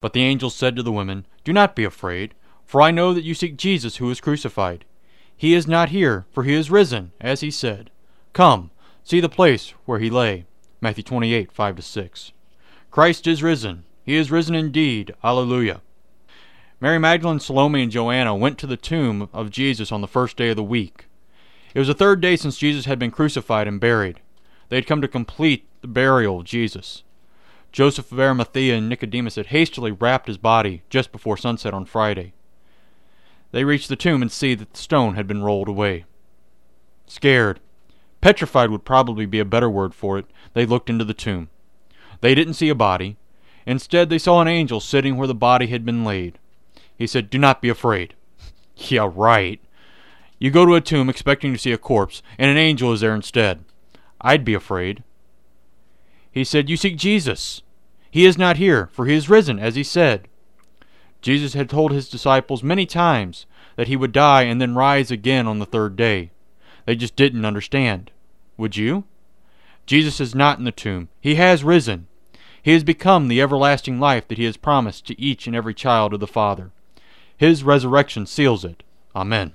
But the angel said to the women, Do not be afraid, for I know that you seek Jesus who was crucified. He is not here, for he is risen, as he said. Come, see the place where he lay. Matthew 28, 5 6. Christ is risen. He is risen indeed. Alleluia. Mary Magdalene, Salome, and Joanna went to the tomb of Jesus on the first day of the week. It was the third day since Jesus had been crucified and buried. They had come to complete the burial of Jesus. Joseph of Arimathea and Nicodemus had hastily wrapped his body just before sunset on Friday. They reached the tomb and see that the stone had been rolled away. Scared, petrified would probably be a better word for it, they looked into the tomb. They didn't see a body. Instead, they saw an angel sitting where the body had been laid. He said, Do not be afraid. yeah, right. You go to a tomb expecting to see a corpse, and an angel is there instead. I'd be afraid. He said, You seek Jesus. He is not here, for he is risen, as he said. Jesus had told his disciples many times that he would die and then rise again on the third day. They just didn't understand. Would you? Jesus is not in the tomb. He has risen. He has become the everlasting life that he has promised to each and every child of the Father. His resurrection seals it. Amen.